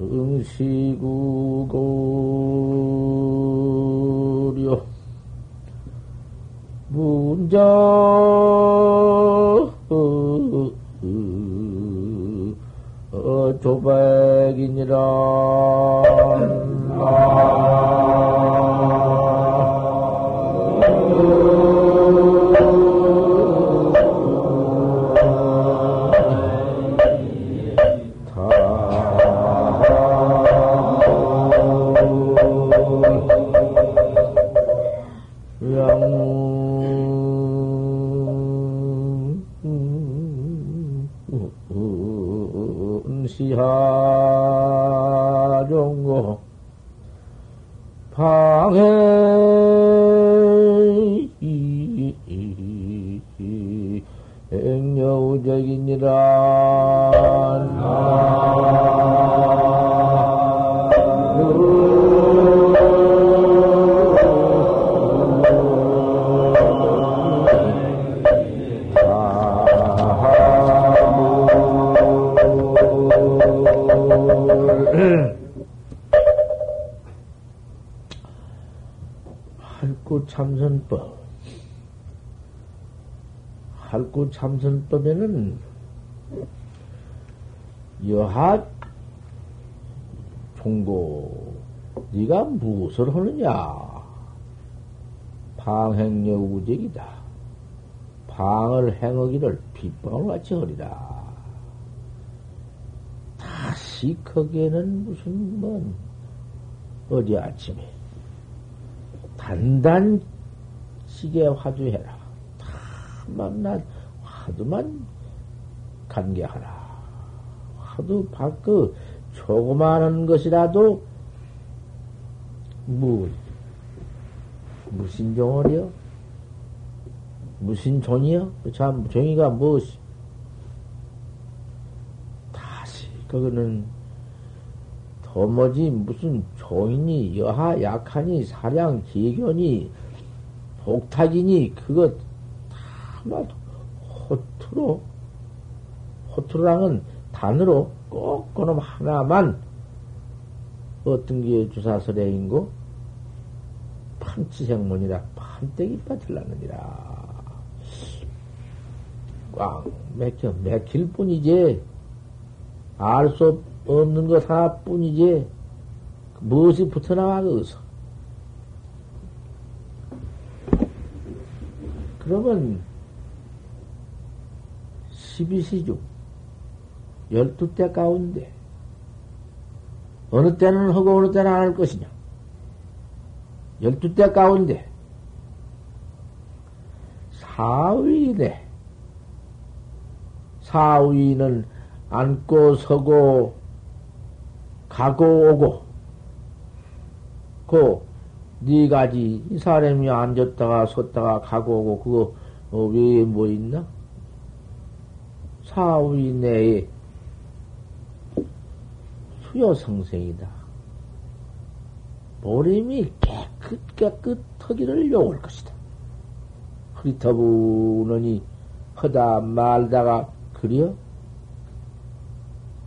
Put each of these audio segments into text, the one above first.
응시구고려. 문자 어, 조백이니라 참선법에는 여하 종고 네가 무엇을 하느냐? 방행여우적이다. 방을 행하기를 빗방울 같이 하리라. 다시 거기에는 무슨 뭔 어디 아침에 단단시계 화두해라. 다만 나 화두만 간계하라. 화두 밖그 조그마한 것이라도 뭐 무슨 종어리요? 무슨 종이요? 참 종이가 무엇이? 다시 그거는 도무지 무슨 종이니 여하 약하니 사량 기견이 복탁이니 그것 다만 호투로 호투랑은 단으로 꼭 그놈 하나만 어떤 게 주사설행인고 판치생문이라 판때기 빠질라느니라. 꽉 맥혀 맥힐 뿐이지. 알 수 없는 것 하나뿐이지. 무엇이 붙어나와 거기서 그러면 12시 중 12대 가운데. 어느 때는 하고 어느 때는 안 할 것이냐. 12대 가운데. 사위네 사위는 앉고 서고 가고 오고. 그 네 가지 이 사람이 앉았다가 섰다가 가고 오고 그거 어, 외에 뭐 있나? 사위 내에 수요성생이다. 보림이 깨끗 깨끗하기를 요할 것이다. 흐리터부느니 허다 말다가 그려?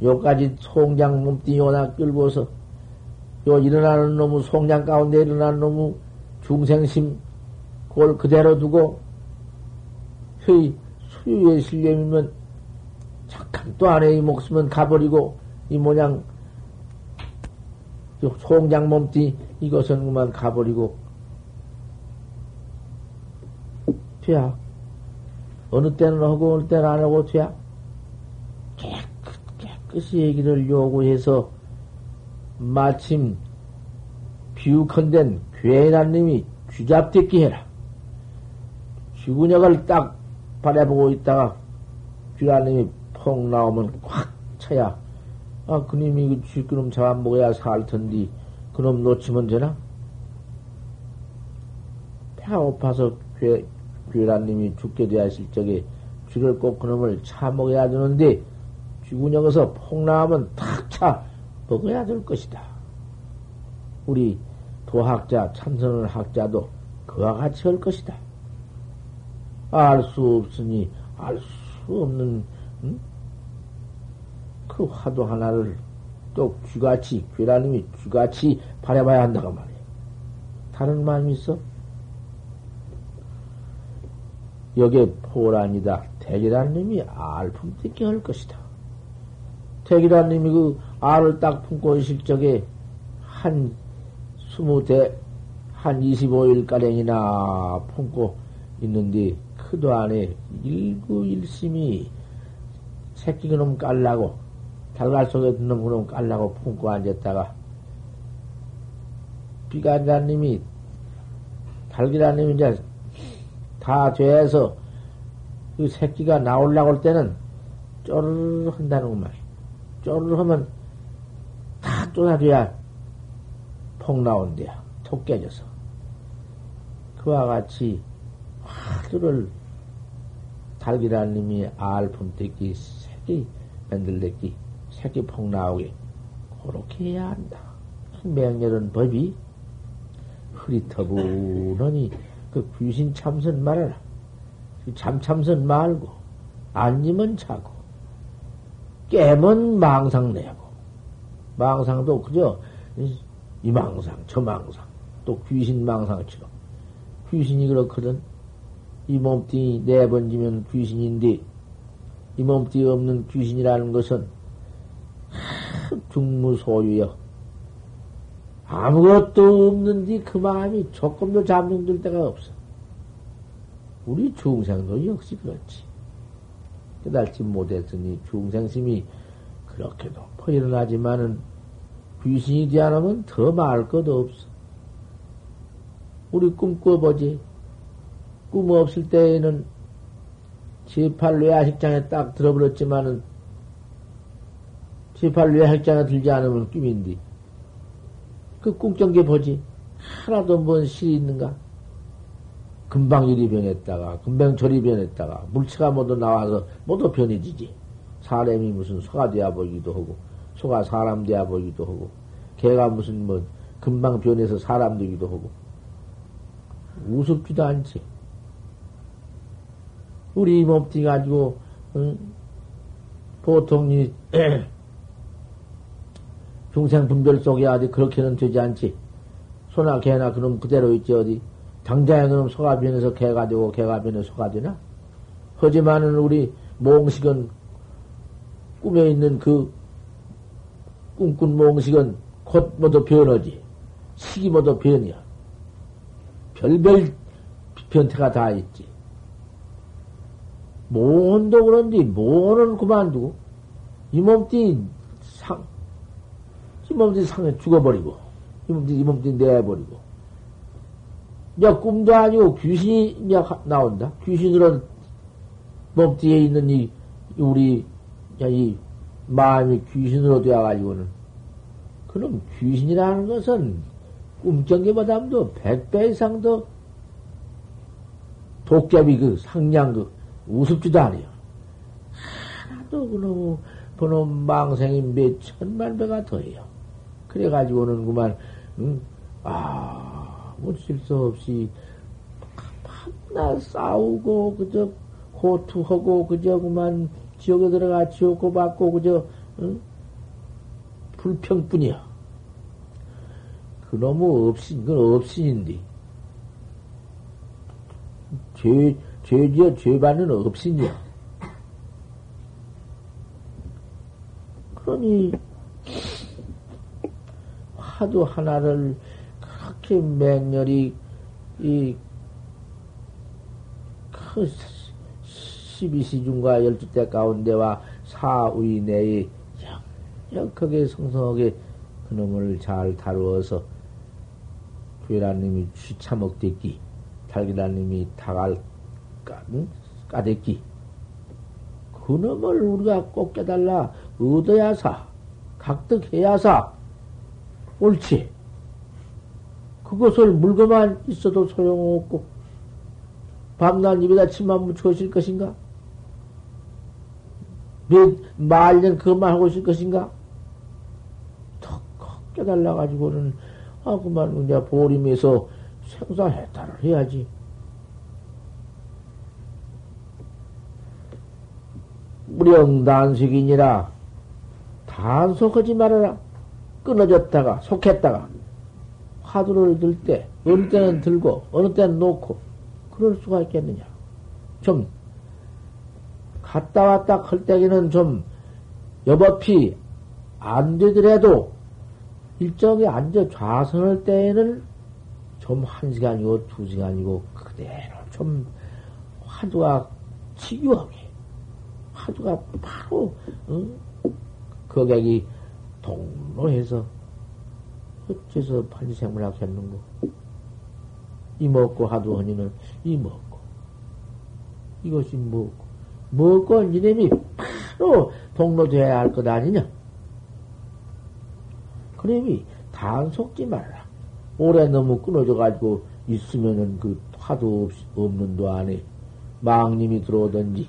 요까지 송장 몸뚱이 요나 끌고서 요 일어나는 놈의 송장 가운데 일어나는 놈의 중생심 그걸 그대로 두고 의 수유의 실념이면 착한 또 안에 이 목숨은 가버리고 이 모양 송장 몸뚱이 이것은 그만 가버리고 돼야 어느 때는 하고 어느 때는 안 하고 돼야 깨끗 깨끗이 얘기를 요구해서 마침 비우컨된 괴인한 님이 쥐잡듣기 해라. 쥐구녕을 딱 바라보고 있다가 쥐라님이 폭 나오면 콱 쳐야 아 그님이 그 쥐그놈 잡아먹어야 살 텐데 그놈 놓치면 되나? 배가 고파서 괴, 괴라님이 죽게 되었을 적에 쥐를 꼭 그놈을 차 먹어야 되는데 쥐구녕에서 폭 나오면 탁 차 먹어야 될 것이다. 우리 도학자, 참선을 학자도 그와 같이 할 것이다. 알 수 없으니 알 수 없는 응? 그 화두 하나를 또 쥐같이 괴라님이 쥐같이 바라봐야 한다고 말이야. 다른 마음이 있어? 여기에 포란이다. 대기라는 놈이 알품 뜯게 할 것이다. 대기라는 놈이 그 알을 딱 품고 있을 적에 한 스무 대, 한 25일가량이나 품고 있는데, 그도 안에 일구일심이 새끼 그놈 깔라고, 달걀 속에 드는 그놈 깔라고 품고 앉았다가, 비간자님이, 달기라님이 이제 다 돼서 그 새끼가 나오려고 할 때는 쪼르르 한다는 말. 쪼르르 하면 다 쏟아져야 폭 나온대야. 톡 깨져서. 그와 같이 화두를 달기라는 님이 알품 뜯기 새끼 만들랬기 새끼 폭 나오게 그렇게 해야 한다. 맹렬한 법이 흐리터부너니 그 귀신 참선 말아라. 그 잠참선 말고 앉으면 자고 깨면 망상 내고 망상도 그저 이 망상 저 망상 또 귀신 망상처럼 귀신이 그렇거든 이 몸뚱이 네 번지면 귀신인데 이 몸뚱이 없는 귀신이라는 것은 중무소유여 아무것도 없는데 그 마음이 조금도 잠정될 데가 없어. 우리 중생도 역시 그렇지. 깨달지 못했으니 중생심이 그렇게 높아 일어나지만은 귀신이 되어나면 더 말할 것도 없어. 우리 꿈 꿔보지. 꿈 없을 때에는 제8 뇌하식장에 딱 들어버렸지만은 제8 뇌하식장에 들지 않으면 꿈인데 그 꿈경계 보지. 하나도 뭔 실이 있는가? 금방 일이 변했다가, 금방 절이 변했다가, 물체가 모두 나와서 모두 변해지지. 사람이 무슨 소가 되어 보이기도 하고, 소가 사람 되어 보이기도 하고, 개가 무슨 뭐, 금방 변해서 사람 되기도 하고, 우습지도 않지. 우리 몸뚱이 가지고, 응? 보통 이, 중생 분별 속에 어디 그렇게는 되지 않지. 소나 개나 그놈 그대로 있지 어디. 당장에 그놈 소가 변해서 개가 되고 개가 변해서 소가 되나? 하지만은 우리 몽식은 꿈에 있는 그 꿈꾼 몽식은 곧 모두 변하지. 시기 모두 변이야. 별별 변태가 다 있지. 모혼도 그런지 모혼은 그만두고 이 상, 이 몸뚱이 상에 죽어버리고 이 몸뚱이, 이 몸뚱이 내버리고 이제 꿈도 아니고 귀신이 이제 나온다. 귀신으로 몸뚱이에 있는 이 우리 이 마음이 귀신으로 되어가지고는 그럼 귀신이라는 것은 꿈경계보다도 백배 이상 더 독잡이 그 상냥 그 우습지도 않아요. 하나도 그놈 그놈 망생이 몇 천만 배가 더해요. 그래가지고는 그만 응? 아 무 실수 없이 밤낮 싸우고 그저 호투하고 그저 그만 지옥에 들어가 지옥 고 받고 그저 응? 불평뿐이야. 그놈의 업신, 그건 업신인데. 죄, 죄지어 죄받는 업신이야. 그러니, 화두 하나를 그렇게 맹렬히, 이, 그 12시중과 12대 가운데와 사의 내에 역역하게 성성하게 그놈을 잘 다루어서 괴라님이 쥐차먹댔기, 달기라님이 다갈? 까댔기. 그놈을 우리가 꼭 깨달라 얻어야사, 각득해야사, 옳지. 그것을 물고만 있어도 소용없고, 밤낮 입에다 침만 묻혀 있을 것인가? 몇 말년 그것만 하고 있을 것인가? 턱 깨달아가지고는, 아, 그만, 그냥 보림에서 생사해탈을 해야지. 무령 단식이니라 단속하지 말아라. 끊어졌다가 속했다가 화두를 들 때 어느 때는 들고 어느 때는 놓고 그럴 수가 있겠느냐. 좀 갔다 왔다 할 때에는 좀 여법이 안 되더라도 일정에 앉아 좌선할 때에는 좀 한 시간이고 두 시간이고 그대로 좀 화두가 치유하게 화두가 바로 응? 거객이 동로해서 어째서 판지생물학 했는고 이먹고 하두하니는 이먹고 이것이 뭐고 먹고 이놈이 바로 동로돼야 할 것 아니냐? 그놈이 단속지 말라. 오래 너무 끊어져 가지고 있으면은 그 화두 없, 없는 도 안에 망님이 들어오든지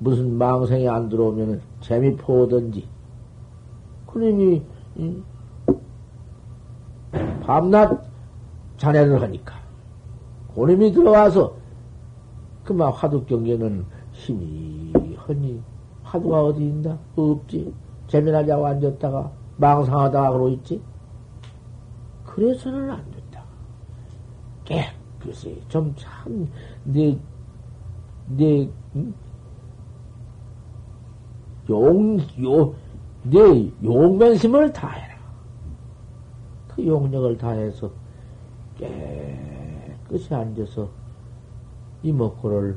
무슨 망생이 안 들어오면은 재미포 오든지 그놈이 밤낮 자네를 하니까 그놈이 들어와서 그만 화두 경계는 힘이 허니 화두가 어디 있나? 없지. 재미나 자고 앉았다가 망상하다가 그러고 있지. 그래서는 안 된다. 깨끗이 좀 참 내 내, 응? 용, 요, 네 용맹심을 다해라. 그 용력을 다해서 깨끗이 앉아서 이먹고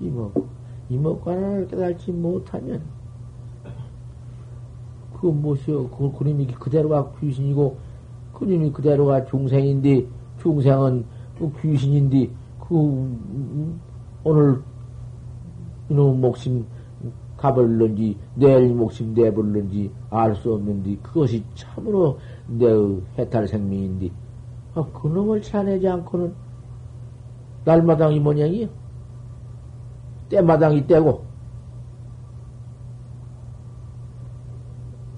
이먹고 이먹고 하나를 깨달지 못하면 그 무엇이요? 그 그림이 그대로가 귀신이고 그림이 그대로가 중생인데 중생은 그 귀신인데 그 음, 오늘 이놈 목심 가벌는지 내일 목심 내벌는지 알 수 없는지 그것이 참으로 내의 해탈 생명인데. 아, 그놈을 찾아내지 않고는 날마당 이 모양이요. 때마당 이 때고.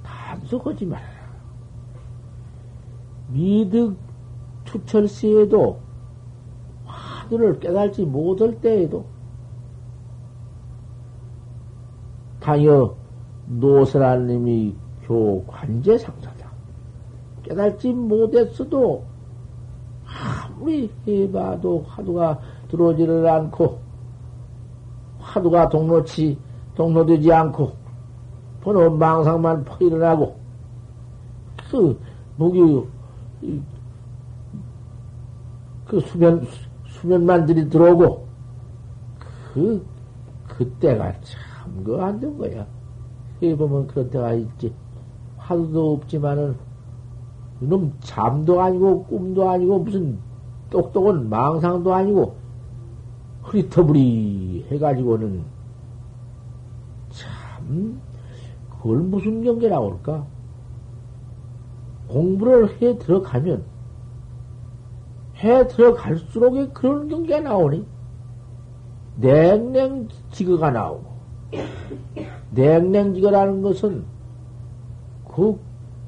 단속하지 말아라 미득 투철시에도 화두를 깨달지 못할 때에도 당여 노설아님이 교관제 상사다. 깨달지 못했어도 아무리 해봐도 화두가 들어오지를 않고 화두가 동로치 동로되지 않고 번호 망상만 퍼 일어나고 그 무기 그 수면 수면만들이 들어오고 그 그때가 참 참거 안 된 거야. 해보면 그런 때가 있지. 화두도 없지만은, 이놈 잠도 아니고, 꿈도 아니고, 무슨 똑똑한 망상도 아니고, 흐리터부리 해가지고는, 참, 그걸 무슨 경계 나올까? 공부를 해 들어가면, 해 들어갈수록 그런 경계가 나오니, 냉랭 지거가 나오고, 냉랭지거라는 것은 그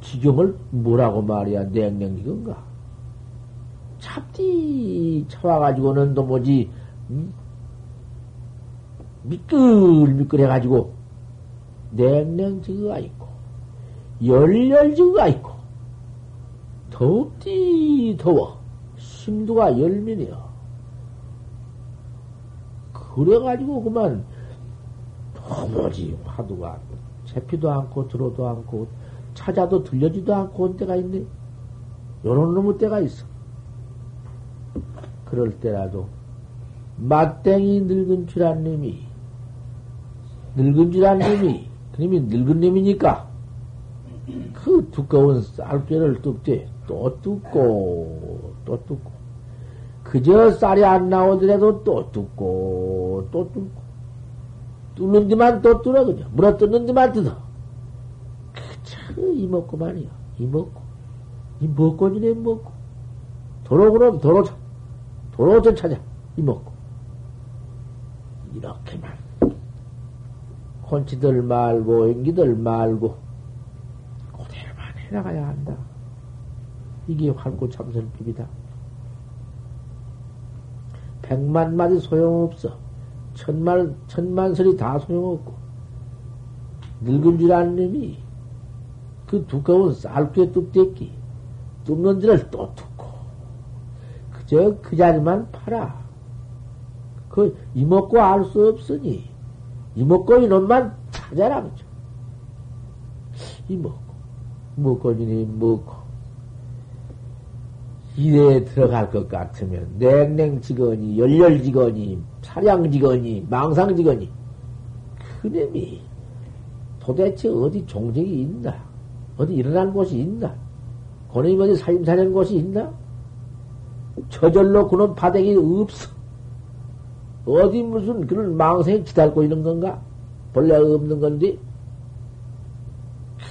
지경을 뭐라고 말이야, 냉랭지거인가? 찹디 차와가지고는 또 뭐지, 음? 미끌미끌해가지고, 냉랭지거가 있고, 열열지거가 있고, 덥디 더워. 심도가 열민이여. 그래가지고 그만 도무지 화두가 잡히도 않고 들어도 않고 찾아도 들려지도 않고 온 때가 있네. 요런 놈의 때가 있어. 그럴 때라도 맞땡이 늙은 줄안님이 늙은 줄안님이 그님이 늙은 놈이니까 그 두꺼운 쌀깨를 뚝대 또 뚝고 또 뚝고 그저 쌀이 안 나오더라도 또 뚝고 또 뚝고 뚫는 데만 또 뚫어, 그죠? 물어 뜯는 데만 뜯어. 그, 이먹고만이야. 이먹고. 이먹고 지네, 먹고. 도로, 그럼, 도로, 도로 좀 찾아. 이먹고. 이렇게만. 콘치들 말고, 연기들 말고, 그대로만 해나가야 한다. 이게 활구 참선법이다. 백만 마디 소용없어. 천만, 천만 소리 다 소용없고. 늙은 줄 아는 놈이 그 두꺼운 쌀귀에 뚝대기, 뚫는 줄을 또 뚫고, 그저 그 자리만 팔아. 그 이먹고 알 수 없으니, 이먹고 이놈만 찾아라, 그죠. 이먹고, 먹고지니 먹고. 일에 들어갈 것 같으면 냉랭직원이, 열렬직원이, 사량직원이, 망상직원이 그놈이 도대체 어디 종직이 있나? 어디 일어난 곳이 있나? 그놈이 어디 살림사는 곳이 있나? 저절로 그놈 바닥이 없어. 어디 무슨 그런 망상이 기다리고 있는 건가? 본래 없는 건데?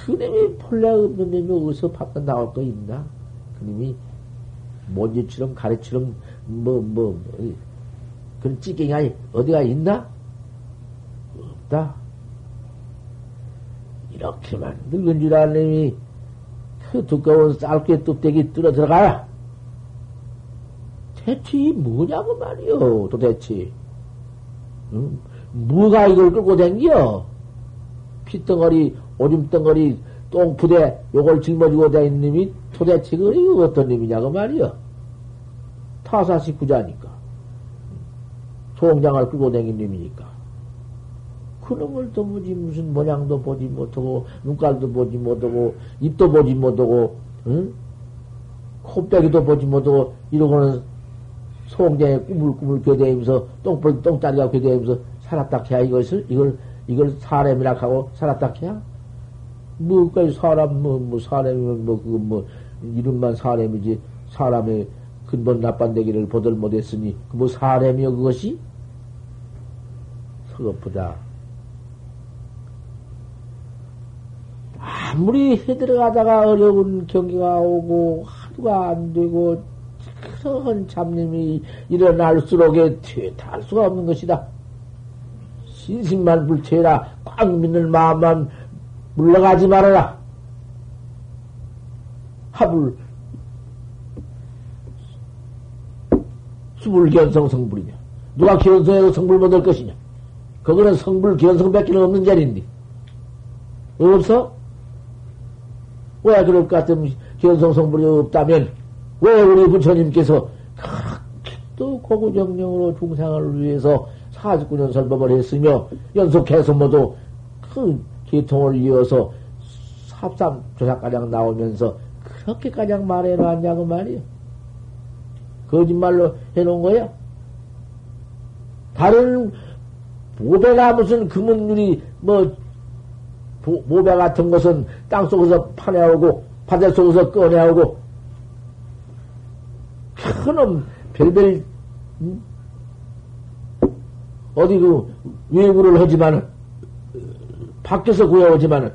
그놈이 본래 없는 놈이 어디서 밖에 나올 거 있나? 그놈이 뭔지처럼 가래처럼 뭐, 뭐, 뭐, 그런 찌개가 어디가 있나? 없다. 이렇게만 늙은 줄 아는 놈이 그 두꺼운 쌀귀 뚝대기 뚫어 들어가라. 대체 이 뭐냐고 말이요, 도대체. 응? 뭐가 이걸 끌고 댕겨? 피덩어리, 오줌덩어리, 똥푸대, 요걸 짊어지고 다니는 놈이 도대체 그 어떤 놈이냐고 말이요. 타사시 부자니까. 소장을 끌고 다니는 놈이니까. 그놈을 도무지 무슨 모양도 보지 못하고, 눈깔도 보지 못하고, 입도 보지 못하고, 응? 코빼기도 보지 못하고, 이러고는 소장에 꾸물꾸물 겨대면서, 똥벌, 똥다리가 겨대면서 살았다 해야 이것을, 이걸, 이걸 사람이라 하고 살았다 해야? 뭐까지 사람, 뭐, 뭐, 사람이면 뭐, 그거 뭐, 이름만 사람이지, 사람의 근본 나빤데기를 보들 못했으니, 그 뭐 사람이여, 그것이? 서것보다. 아무리 해 들어가다가 어려운 경기가 오고, 하루가 안 되고, 그런 잡념이 일어날수록에 퇴탈 수가 없는 것이다. 신심만 불태라, 꽉 믿는 마음만 물러가지 말아라. 합을 수불 견성 성불이냐? 누가 견성해도 성불 못 할 것이냐? 그거는 성불 견성밖에 없는 자리인데 없어? 왜 그럴 것 같으면 견성 성불이 없다면 왜 우리 부처님께서 또 고구정령으로 중생을 위해서 49년 설법을 했으며 연속해서 모두 그 계통을 이어서 합삼 조사가량 나오면서 그렇게가량 말해놨냐고 말이요. 거짓말로 해놓은 거야? 다른 모배가 무슨 금은유리 뭐 모배 같은 것은 땅 속에서 파내오고 바다 속에서 꺼내오고 큰놈 별별 음? 어디 그 외구를 하지만은 밖에서 구해오지만은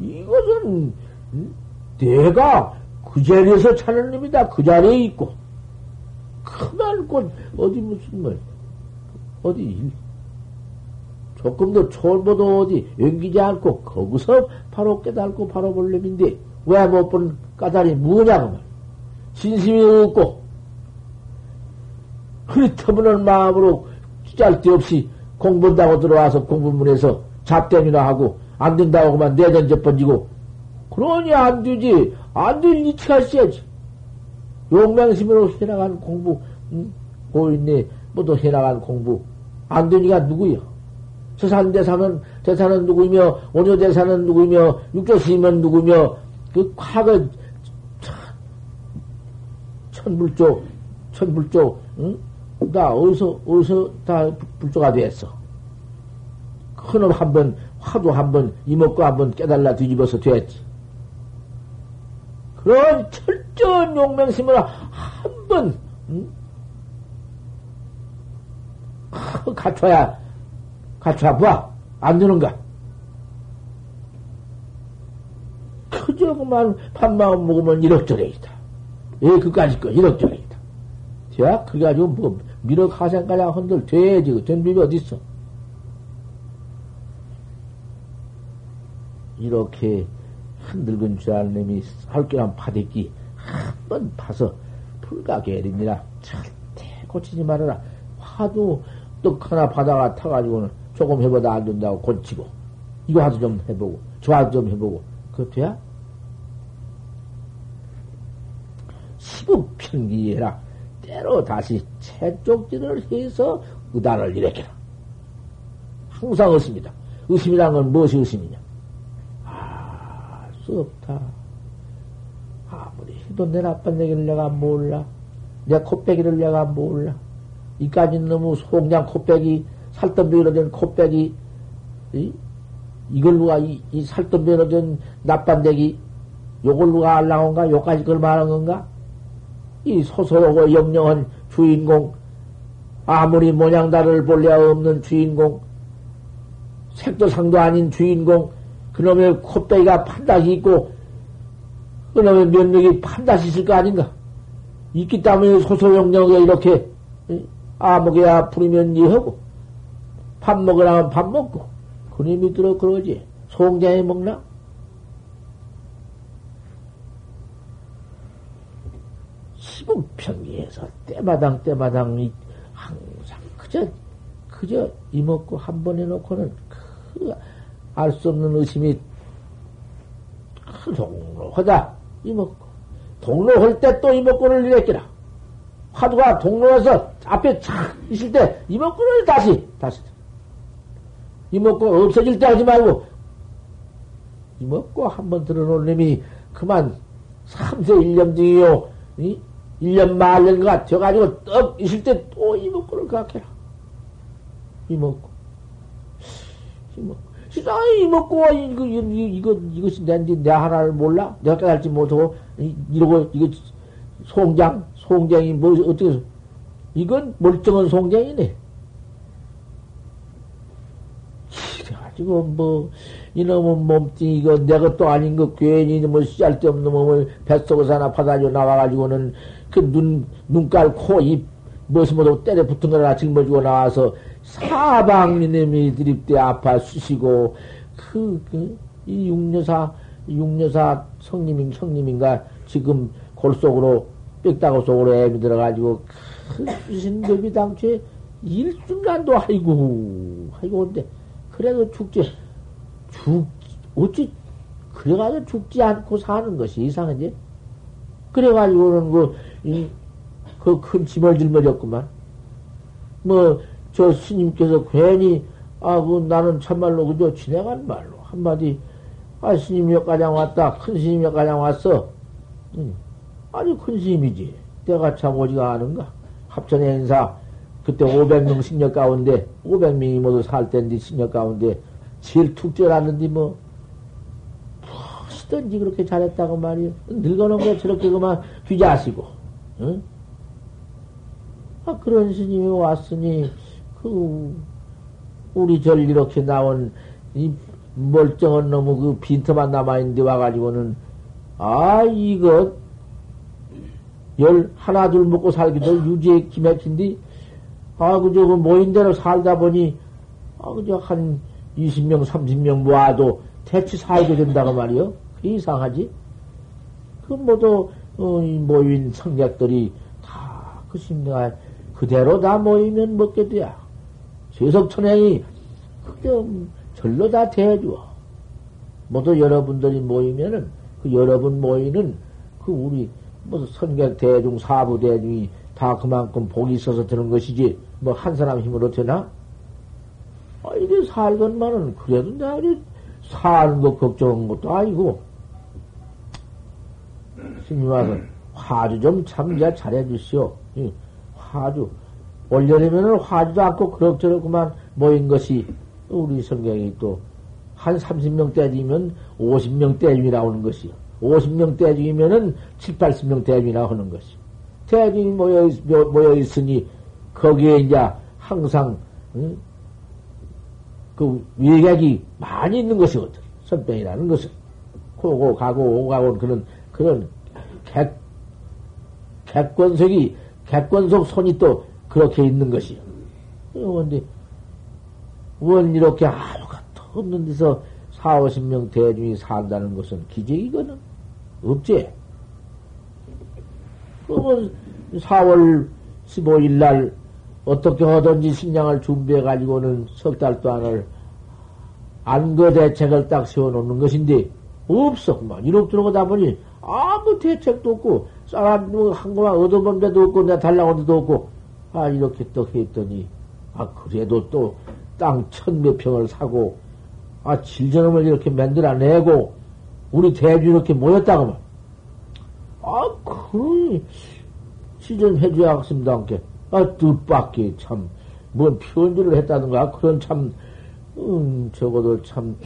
이것은 음? 내가 그 자리에서 찾는 놈이다. 그 자리에 있고 그만 곧 어디 무슨 말 어디 조금도 초보도 어디 연기지 않고 거기서 바로 깨달고 바로 볼 놈인데 왜 못 본 까닭이 뭐냐고 말. 진심이 없고 흐릿터무는 마음으로 짤데없이 공부한다고 들어와서 공부문에서 잡담이나 하고 안 된다고 그만 내던져 번지고 그러니 안 되지 안 될 이치가 있어야지 용맹심으로 해나간 공부 응? 고인네 뭐도 해나간 공부 안 되니까 누구요? 서산 대사는 대사는 누구이며 원효 대사는 누구이며 육조 스님은 누구이며 그 과거 천불조 천불조 응? 나 어디서 어디서 다 불조가 됐어. 큰놈 한 번 화두 한번 이먹고 한번 깨달라 뒤집어서 됐지. 그런 철저한 용맹심을 한 번 응? 갖춰야 갖춰 봐. 안 되는가? 그저 그만 밥마음 먹으면 이럭저럭이다. 예, 그까짓 거 이럭저럭이다. 야, 그래가지고 뭐 미륵 하생까지 흔들 돼야지. 된 법이 어딨어? 이렇게 흔들근 줄 아는 놈이 할게란 파대기 한 번 파서 불가게리니라 절대 고치지 말아라. 하도 떡 하나 받아가 타가지고는 조금 해보다 안 된다고 고치고, 이거 하도 좀 해보고, 저 하도 좀 해보고, 그거 돼야? 시국편기해라. 때로 다시 채쪽질을 해서 의단을 일으켜라. 항상 의심이다. 의심이란 건 무엇이 의심이냐? 아, 수 없다. 아무리 해도 내 나쁜 얘기를 내가 몰라. 내 코빼기를 내가 몰라. 이까지 너무 송장 코빼기, 살덤비로 된 코빼기, 이? 이걸 누가, 이, 이 살덤비로 된 나빤데기, 요걸 누가 알라온가? 요까지 그걸 말한 건가? 이 소소하고 영영한 주인공, 아무리 모양다를 볼래 없는 주인공, 색도 상도 아닌 주인공, 그놈의 콧대기가 판다시 있고, 그놈의 면역이 판다시 있을 거 아닌가? 있기 때문에 소소영영하게 이렇게, 아무개야 부리면 이하고, 밥 먹으라면 밥 먹고, 그놈이 들어 그러지. 송장에 먹나? 시국평기에서 때마당 때마당 항상 그저 그저 이먹고 한 번 해놓고는 그 알 수 없는 의심이 그 동로하다 이먹고 동로할 때 또 이먹고를 일으키라 화두가 동로에서 앞에 착 있을 때 이먹고를 다시 다시 이먹고 없어질 때 하지 말고 이먹고 한번 들어놓은 놈이 그만 3세 1년 중이요 1년 말년 것 같아가지고 떡 있을 때 또 이먹고를 각해라. 이먹고. 이먹고. 진짜 이먹고, 이거, 이거, 이거, 이것이 낸데 내 하나를 몰라? 내가 깨달지 못하고, 이러고, 이거, 송장, 송장이 뭐, 어떻게, 이건 멀쩡한 송장이네. 그래가지고, 뭐, 이놈은 몸뚱이, 이거 내 것도 아닌 거 괜히 뭐, 쓸데없는 몸을 뱃속에서 하나 받아줘 나와가지고는 그 눈, 눈깔, 코, 입, 무엇이 모두 때려 붙은 거나 짊어지고 나와서 사방미님이 드립대 아파 수시고, 그, 그, 이 육녀사, 육녀사 성님인, 성님인가, 지금 골 속으로, 빽다고 속으로 애미 들어가지고, 그, 무슨 법이 당초에 일순간도, 아이고, 아이고, 근데, 그래도 죽지, 죽, 어찌, 그래가지고 죽지 않고 사는 것이 이상하지? 그래가지고는 그, 그큰 짐을 짊어졌구만. 뭐, 저 스님께서 괜히, 아, 그 나는 참말로 그저 지나간 말로 한마디, 아, 스님 몇 가장 왔다. 큰 스님 몇 가장 왔어. 응. 아니, 큰 스님이지. 때가 참 오지가 않은가. 합천의 행사, 그때 500명 신녀 가운데, 500명이 모두 살 때인데, 신녀 가운데, 제일 툭 쪄놨는데, 뭐, 무엇이든지 그렇게 잘했다고 말이요. 늙어놓은 거 저렇게 그만 뒤자시고, 응? 아, 그런 스님이 왔으니, 그, 우리 절 이렇게 나온 이 멀쩡한 놈의 그 빈터만 남아있는데 와가지고는, 아, 이거, 열, 하나, 둘 먹고 살기도 유지에 기맥힌디, 아, 그저 그 모인 대로 살다 보니, 아, 그저 한 20명, 30명 모아도 대치 살게 된다고 말이요. 그 이상하지? 그 모두, 어, 모인 성객들이 다, 그 심내가 그대로 다 모이면 먹게 돼야. 세석천행이 그게 절로 다 대주어. 모두 여러분들이 모이면은 그 여러분 모이는 그 우리 뭐 선객 대중 사부 대중이 다 그만큼 복이 있어서 되는 것이지 뭐 한 사람 힘으로 되나? 아 이게 살건만은 그래도 내가 사는 거 걱정한 것도 아니고 스님 와서 화주 좀참 잘해 주시오. 화주. 올여름에는 화주도 않고 그럭저럭 그만 모인 것이 우리 성경이 또 한 30명 떼지면 50명 떼중이 나오는 것이요. 50명 떼중이면은 7, 80명 떼중이 나오는 것이. 떼중이 모여, 모여 있으니 거기에 이제 항상, 응? 그 외객이 많이 있는 것이거든. 선병이라는 것은. 고고 가고 오고 가고 그런, 그런 객, 객권석이 객권석 손이 또 그렇게 있는 것이요. 그런데 원 이렇게 아무것도 없는 데서 4, 50명 대중이 산다는 것은 기적이거든. 없지? 그러면 4월 15일 날 어떻게 하든지 식량을 준비해 가지고는 석 달 동안을 안거 대책을 딱 세워놓는 것인데, 없어. 그만. 이렇게 들어가다 보니 아무 대책도 없고, 사람 한 거만 얻어본 데도 없고, 내가 달라고 데도 없고, 아, 이렇게 또 했더니, 아, 그래도 또 땅 천 몇 평을 사고, 아, 질전음을 이렇게 만들어내고, 우리 대주 이렇게 모였다고 말. 아, 그러니, 시전해줘야 겠습니다, 함께. 아, 뜻밖의 참, 뭔 편지를 했다든가, 그런 참, 음, 적어도 참,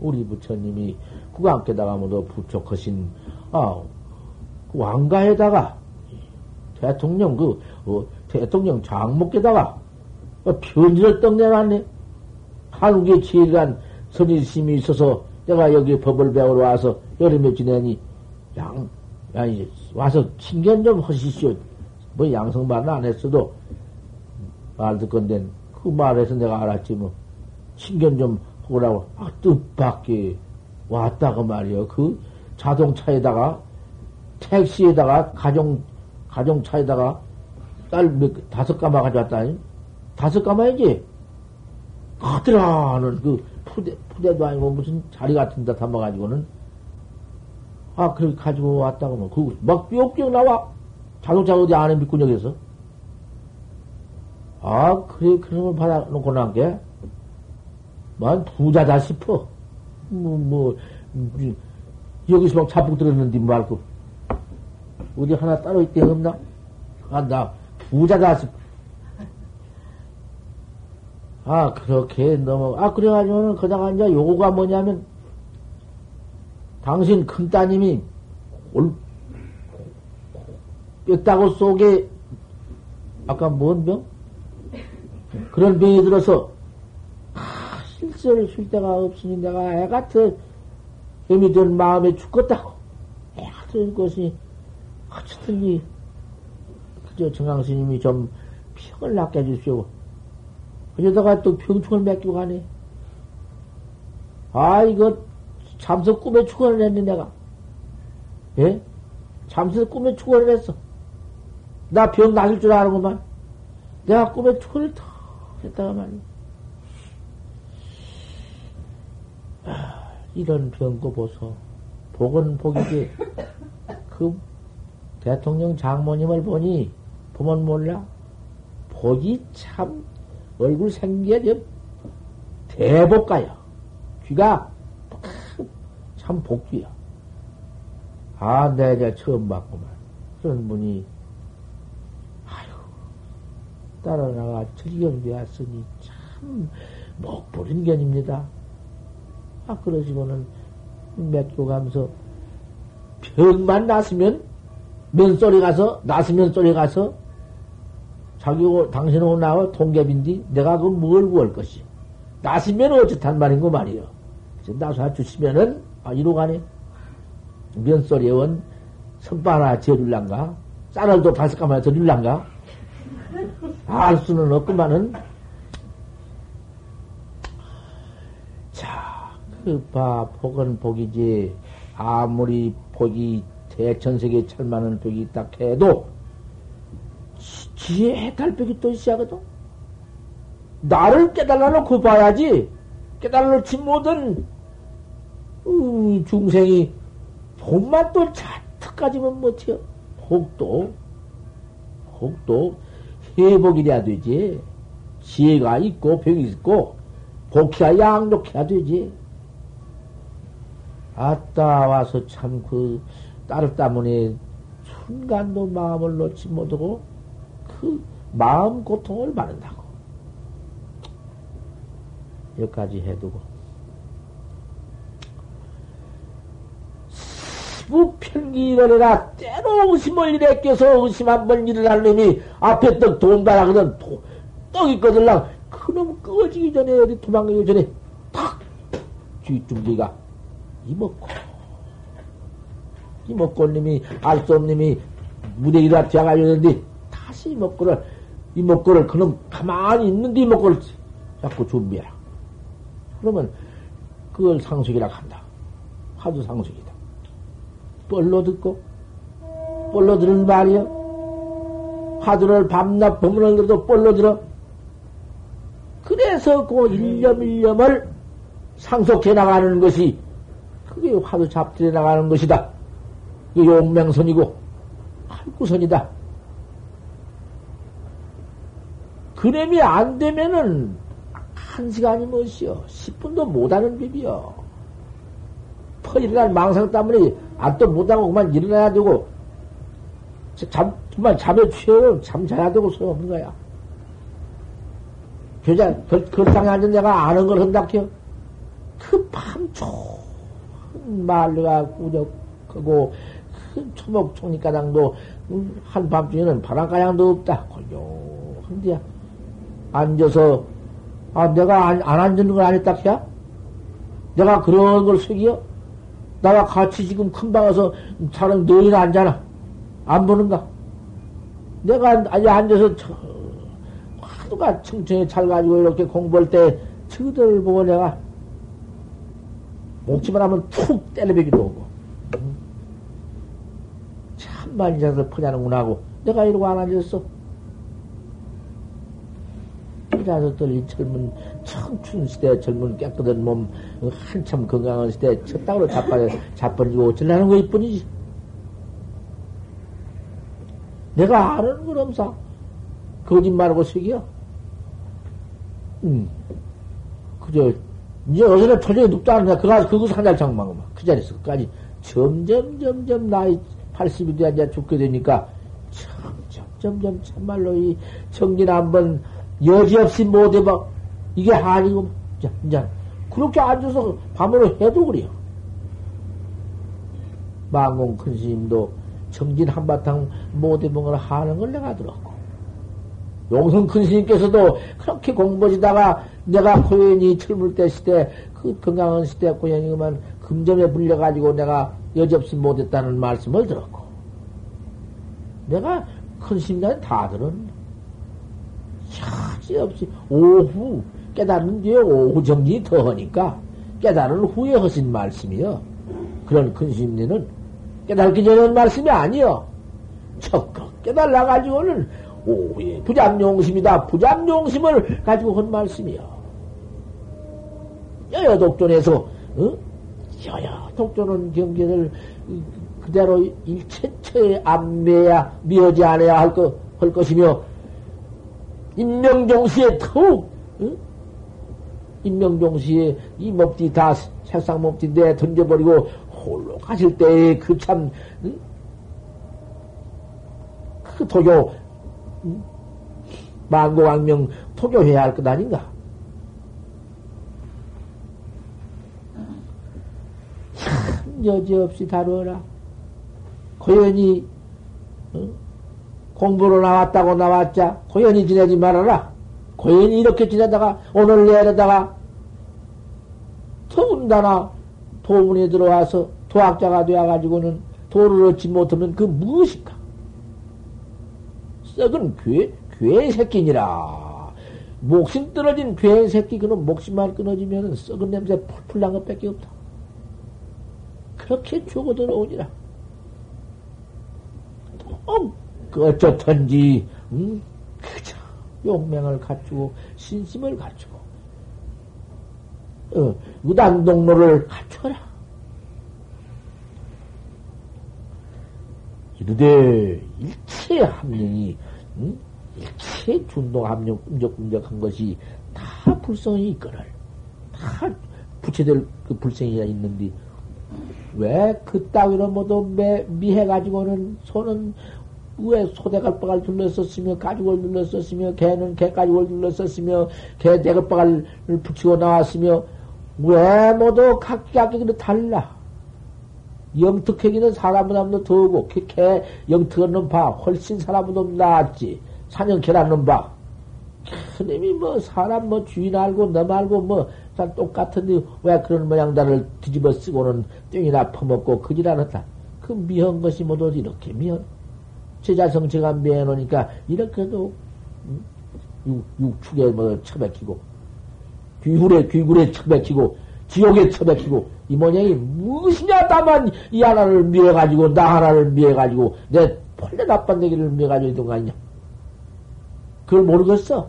우리 부처님이 국왕께다가 모두 부족하신, 아, 그 왕가에다가, 대통령, 그, 어, 대통령 장목께다가, 어, 편지를 떡내놨네. 한국의 지일한 선지심이 있어서 내가 여기 법을 배우러 와서 여름에 지내니, 양, 아니, 와서 친견 좀 하시시오. 뭐 양성 말은 안 했어도 말 듣건데 그 말에서 내가 알았지 뭐 친견 좀 하라고 아 뜻밖에 왔다고 말이요 그 자동차에다가 택시에다가 가정 가정차에다가 딸 몇, 다섯 가마 가져왔다니 다섯 가마이지? 가더라는 그 푸대 푸대도 아니고 무슨 자리 같은 데 담아가지고는. 아 그렇게 가지고 왔다고 뭐. 그막 뿅뿅 나와. 자동차 어디 안에 밑구녕에서? 아, 그래, 그런 걸 받아놓고 난 게, 만 부자다 싶어. 뭐, 뭐, 음, 여기서 막 자폭 들었는데 말고, 어디 하나 따로 있대 없나? 아, 나 싶어. 아, 그렇게 넘어, 아, 그래가지고는 그다가 이제 요거가 뭐냐면, 당신 큰 따님이 올, 뼈다구 속에 아까 뭔 병? 그런 병이 들어서 아, 실수를 쉴 데가 없으니 내가 애 같은 힘이 든 마음에 죽겠다고 애 같은 것이 어쨌든지 그 저 정강스님이 좀 병을 낫게 해주시오. 그러다가 또 병충을 맡기고 가네. 아, 이거 잠수 꿈에 축원을 했네, 내가. 예? 잠수 꿈에 축원을 했어. 나 병 나을 줄 아는구만. 내가 꿈에 초를 더 했다가 말이야. 아, 이런 병고 보소. 복은 복이지. 그 대통령 장모님을 보니, 보면 몰라. 복이 참, 얼굴 생기에 대복가요. 귀가 참 복귀야. 아, 내가 처음 봤구만. 그런 분이 따라 나가 철경되었으니 참 목부린 견입니다. 아, 그러시고는 맥주 가면서 병만 났으면 면소리 가서, 났으면 소리 가서 자기, 당신하고 나와 동갑인데 내가 그뭘 구할 것이. 났으면 어쨌단 말인고 말이요. 나서 주시면은, 아, 이로 가네. 면소리에 원 선바 하나 지어줄란가? 쌀알도 다섯 가마 져줄란가? 알 수는 없구만은. 자, 그 봐, 복은 복이지. 아무리 복이 대천세계 철만한 복이 있다 해도, 지혜 해탈복이 또 있어야거든. 나를 깨달아 놓고 봐야지. 깨달아 놓지 못한, 음, 중생이 복만 또 잔뜩까지면 못해요. 복도, 복도 회복이 돼야 되지. 지혜가 있고, 병이 있고, 복해야 양독해야 되지. 아따, 와서 참 그, 딸 때문에 순간도 마음을 놓지 못하고, 그 마음 고통을 받는다고. 여기까지 해두고. 무편기 일어내라 때로 의심을 일에 껴서 의심 한 번 일어날 놈이 앞에 떡 돈다라거든 떡이 꺼들랑 그놈 꺼지기 전에 어디 도망가기 전에 탁 쥐뚱기가 이먹고 이먹고님이 알수 없는 님이 무대기다 뛰어가려는데 다시 이먹고를 이먹고를 그놈 가만히 있는데 이먹고를 자꾸 준비해라 그러면 그걸 상속이라 한다 하도 상속이다 뻘로 듣고, 뻘로 들은 말이요. 화두를 밤낮 범문을 들어도 뻘로 들어. 그래서 그 일념 일념을 상속해 나가는 것이 그게 화두 잡들에 나가는 것이다. 그 용맹선이고 할구선이다. 그램이 안 되면은 한 시간이 못이요. 10분도 못하는 법이요. 퍼 일어난 망상 때문에 안또 못하고 그만 일어나야 되고 잠, 정말 잠에 취해요. 잠 자야 되고 소용없는 거야. 교자, 걸상에 앉은 내가 아는 걸 한다켜. 그 밤초 말루가 꾸적하고 큰 초목 총리가당도 음, 한밤중에는 바람가량도 없다. 고요한데야 앉아서 아 내가 안, 안 앉는 걸안 했다 캐? 내가 그런 걸 속여? 나와 같이 지금 큰 방에서 사람 너희는 앉아나 안 보는가? 내가 아직 앉아서 하루가 청청히 잘 가지고 이렇게 공부할 때 저들 보고 내가 목지만 하면 툭 때려배기도 오고 참만 이 자들 퍼냐는구나 하고 내가 이러고 안 앉았어. 이라서들 이 젊은 청춘 시대 젊은 깨끗한 몸 한참 건강한 시대 첫 땅으로 자빠 자빠지고 어쩌려는 거 이뿐이지. 내가 아는 건 없어. 거짓말하고 속이요. 음. 그저 이제 어제는 토종에 눕도 않느냐. 그가, 그것을 한달 장망, 그 자리에서 끝까지 점점, 점점 나이 80이 돼 이제 죽게 되니까 점점, 점점 참말로 이 정진 한번 여지없이 못 해봐. 이게 아니고, 자, 이제 그렇게 앉아서 밤으로 해도 그래요. 망공 큰 스님도 정진 한바탕 못 해본 걸 하는 걸 내가 들었고. 용성 큰 스님께서도 그렇게 공부하시다가 내가 고연히 철물 때 시대, 그 건강한 시대 고연히 그만 금전에 불려가지고 내가 여접시 못했다는 말씀을 들었고. 내가 큰 스님한테 다 들었네. 차지없이 오후 깨달은 뒤에 오후 정진이 더 하니까 깨달은 후에 하신 말씀이요. 그런 큰 스님네는 깨달기 전에 한 말씀이 아니요. 적극 깨달아가지고는 오후에 부잡용심이다. 부잡용심을 가지고 한 말씀이요. 여여 독존에서, 어? 여여 독존은 경계를 그대로 일체처에 안매야, 미하지 않아야 할, 거, 할 것이며, 인명종시에 더욱, 어? 인명종시에 이 몹디 다 색상 몹디 내 던져버리고 홀로 가실 때에 그 참, 응? 그 도교, 응? 만고왕명 토교해야 할 것 아닌가? 참 여지없이 다루어라. 고연히 응? 공부로 나왔다고 나왔자 고연히 지내지 말아라. 고연히 이렇게 지내다가 오늘 내려다가 더군다나 도문에 들어와서 도학자가 되어가지고는 도를 얻지 못하면 그 무엇인가? 썩은 괴, 괴 새끼니라. 목숨 떨어진 괴 새끼, 그놈 목숨만 끊어지면 썩은 냄새 풀풀 난 것밖에 없다. 그렇게 죽어도 오니라. 어, 그 어쩌든지, 음, 그저 용맹을 갖추고, 신심을 갖추고, 어, 무단동로를 갖춰라. 이르되 일체 합령이 응? 일체 준동 합령 꿈적꿈적한 것이 다 불성이 있거늘 다 부채될 그 불성이가 있는데 왜 그 따위로 모두 매, 미해가지고는 손은 왜 소대갈박을 둘렀었으며 가죽을 둘렀었으며 개는 개가죽을 둘렀었으며 개 대갈박을 붙이고 나왔으며 왜 모두 각각이 달라 영특하기는 사람보다 더고, 개, 영특한 놈 봐. 훨씬 사람보다 낫지. 사냥개란 놈 봐. 스님이 뭐, 사람 뭐, 주인 알고, 너 말고 뭐, 다 똑같은데, 왜 그런 모양다를 뒤집어 쓰고는 땡이나 퍼먹고, 그지라는다. 그 미한 것이 모두 이렇게 미한. 제자 성체가 미해놓으니까, 이렇게도, 음? 육, 육축에 뭐, 처박히고, 귀굴에, 귀굴에 처박히고, 지옥에 처박히고, 이 모양이 무엇이냐 다만 이 하나를 미해 가지고 나 하나를 미해 가지고 내 본래 나쁜 얘기를 미해 가지고 있던 거 아니냐 그걸 모르겠어.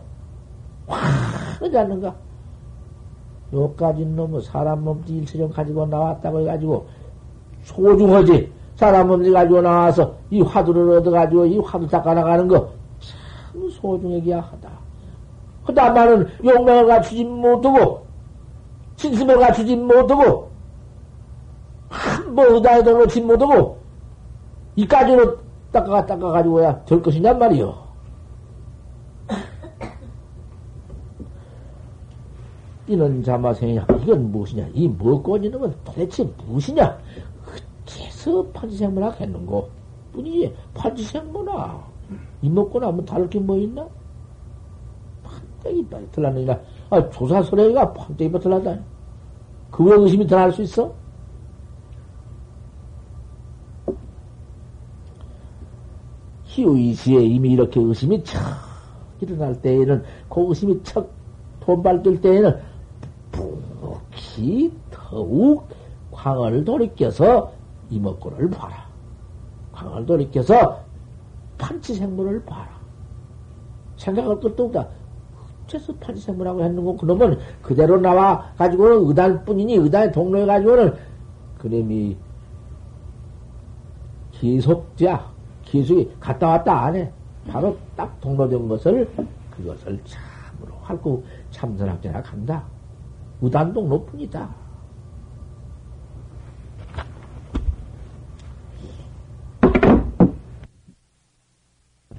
화하지 않는가? 요까지 놈은 사람 몸뚱이 일체령 가지고 나왔다고 해가지고 소중하지. 사람 몸뚱이 가지고 나와서 이 화두를 얻어가지고 이 화두 닦아나가는 거 참 소중하기야 하다. 그다음에는 용맹을 갖추지 못하고 진심을 갖추지 못하고 한번 의다에도 놓지 못하고 이까지로 닦아가 닦아가지고야 될 것이냔 말이요. 이는 자마생이냐? 이건 무엇이냐? 이 무엇고지는 건 도대체 무엇이냐? 어째서 판지생문학 했는고? 뿐이지, 판지생문학. 이먹고나 뭐 다를 게 뭐 있나? 판때기 빨리 들라느니라. 아, 조사설애가 판때기 빨리 들라다니. 그왜 의심이 들어갈 수 있어? 희우이시에 이미 이렇게 의심이 척 일어날 때에는 그 의심이 척 돈발들 때에는 푹히 더욱 광을 돌이켜서 이목구를 봐라. 광을 돌이켜서 판치생물을 봐라. 생각할 것도 없다. 어째서 판치생물하고 했는고 그놈은 그대로 나와 가지고는 의단 뿐이니 의단에 동로해 가지고는 그놈이 기속자 기속이 갔다 왔다 안 해. 바로 딱 동로된 것을 그것을 참으로 할고 참선학자라 간다. 우단동 높으니다